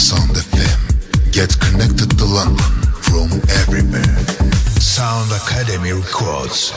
Sound FM. Get connected to London from everywhere. Sound Academy Records.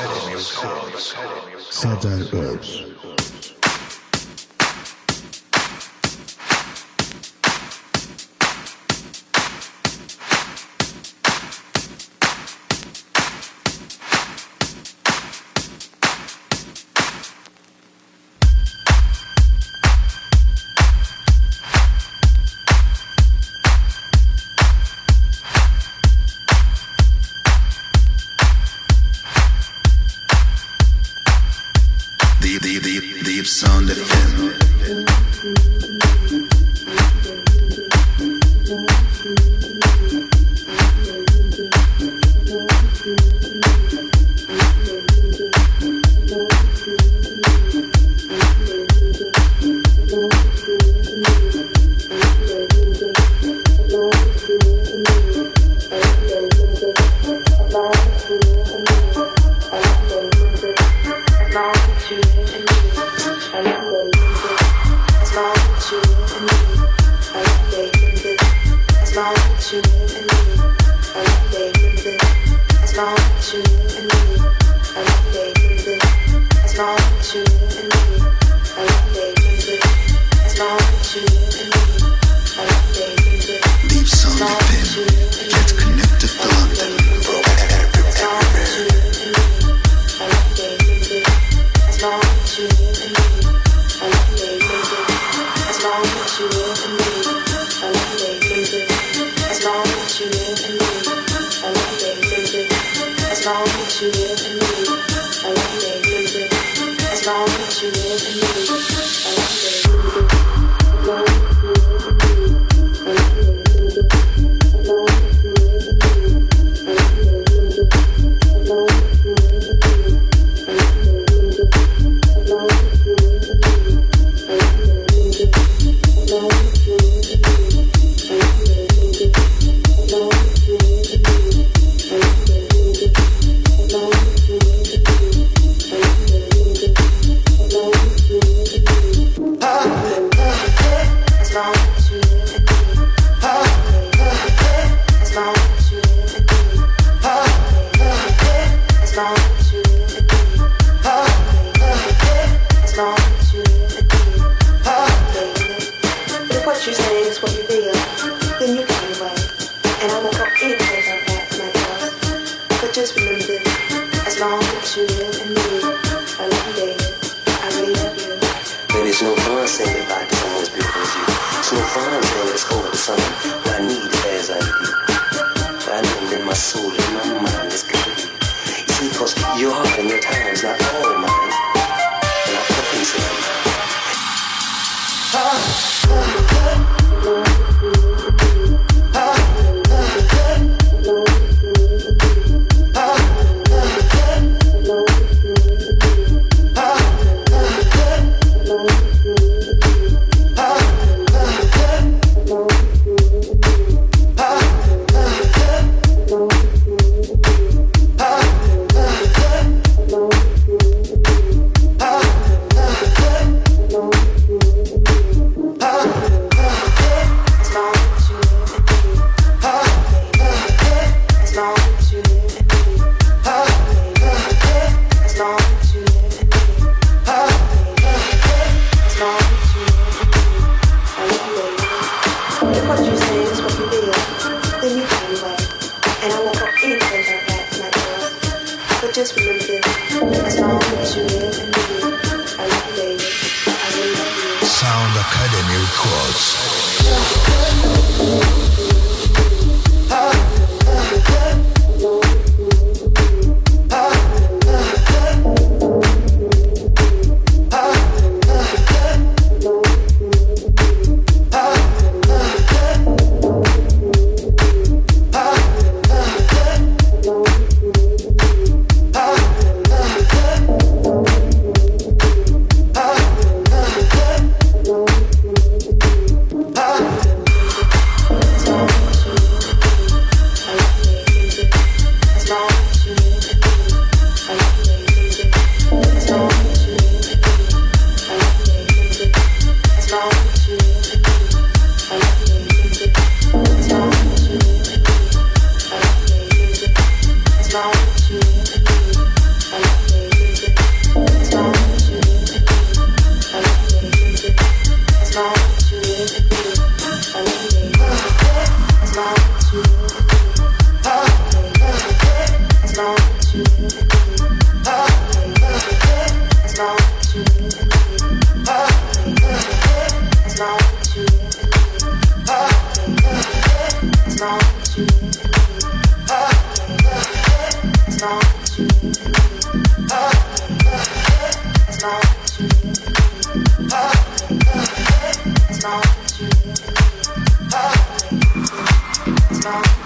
to It's not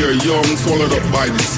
their young swallowed up by the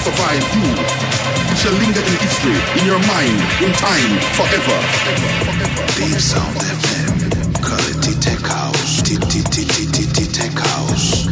shall survive you. It shall linger in history, in your mind, in time, forever. Deep Sound FM, Quality Tech House, T T T T T T Tech House.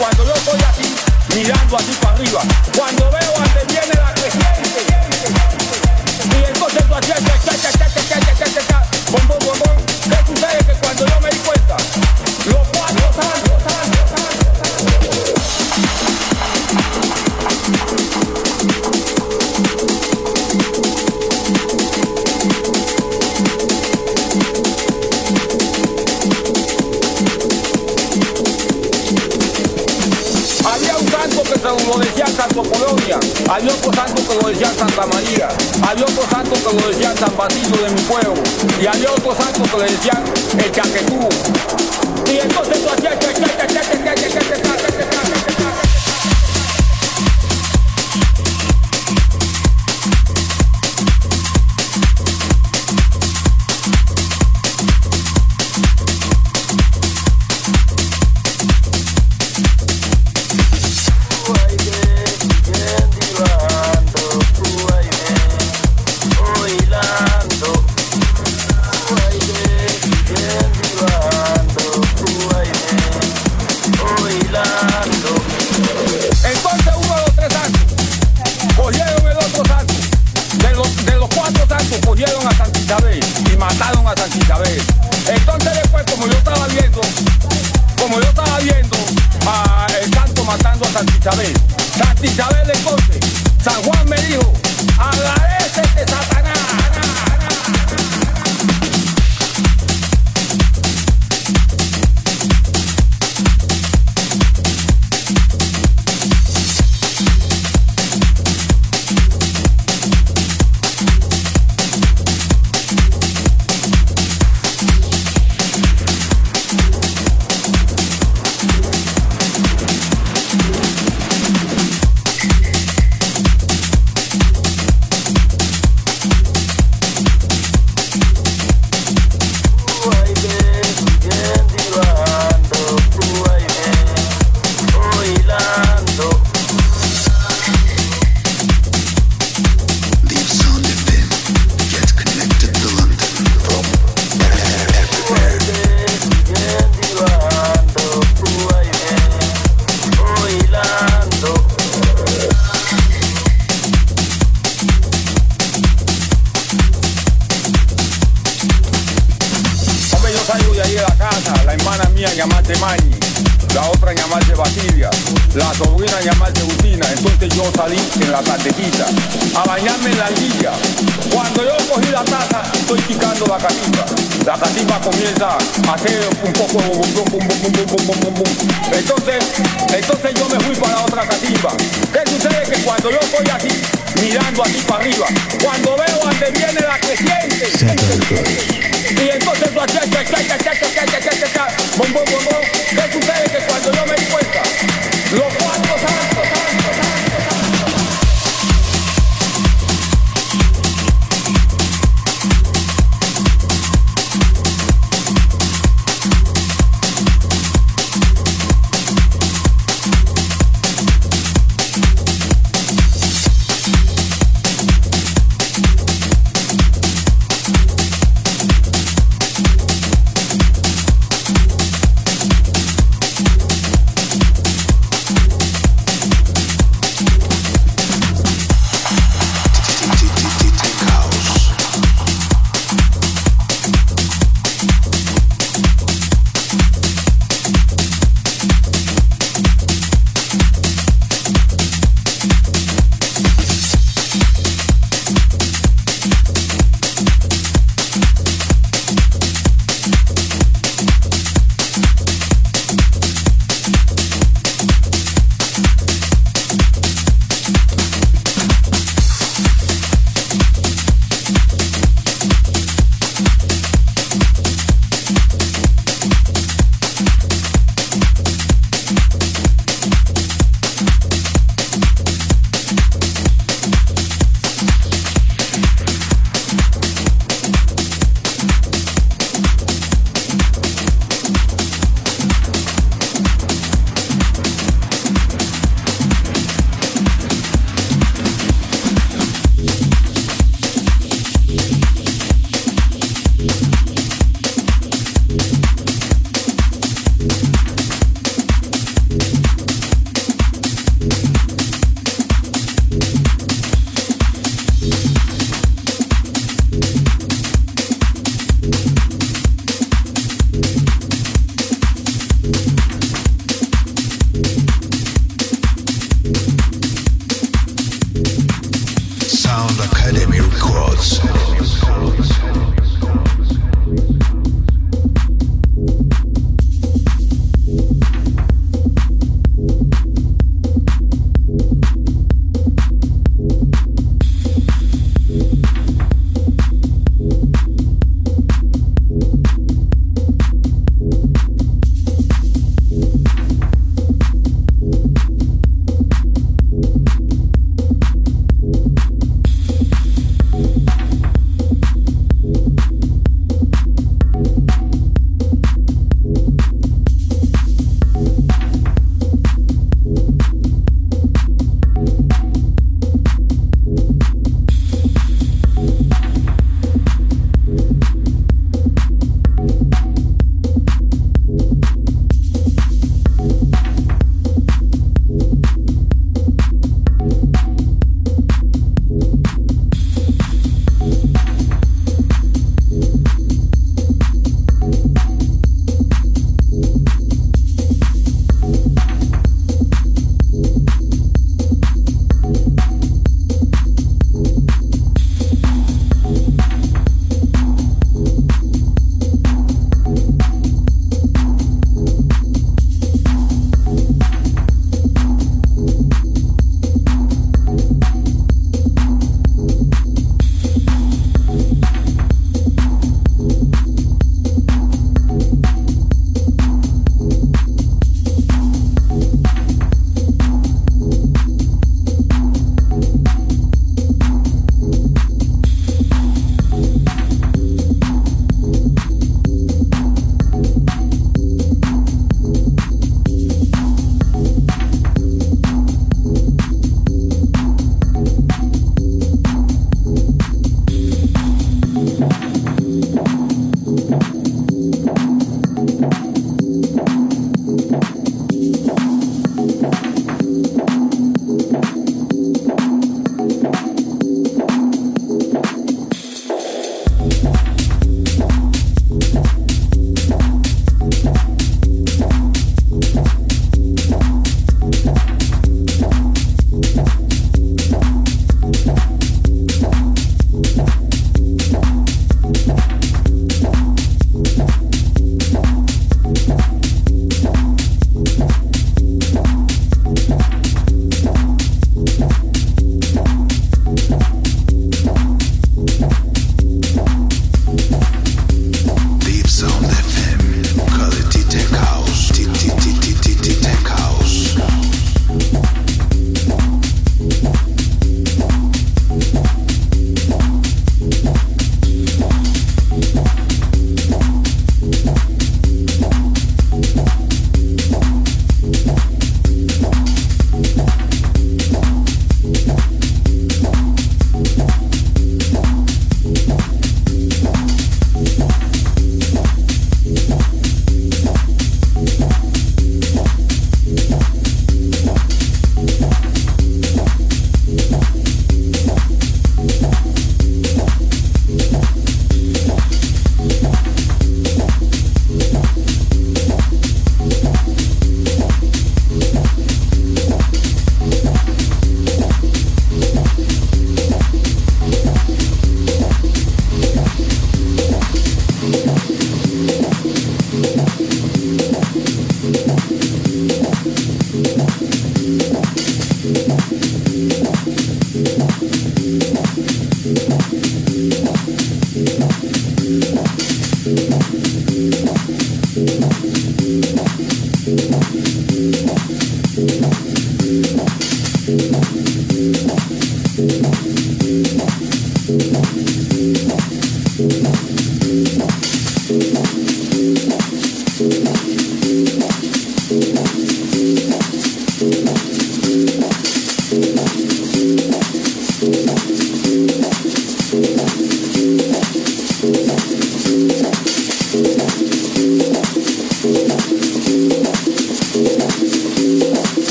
Cuando yo estoy aquí, mirando así para arriba, cuando veo antes viene la creciente. Y entonces tú hacías bom, bom, bom, bom. ¿Qué sucede? Que cuando yo me di cuenta, los cuatro. Santo Colonia, hay otro santo que lo decía Santa María, hay otro santo que lo decía San Basilio de mi pueblo, y hay otro santo que le decían el Chaquetú. Y entonces tú hacías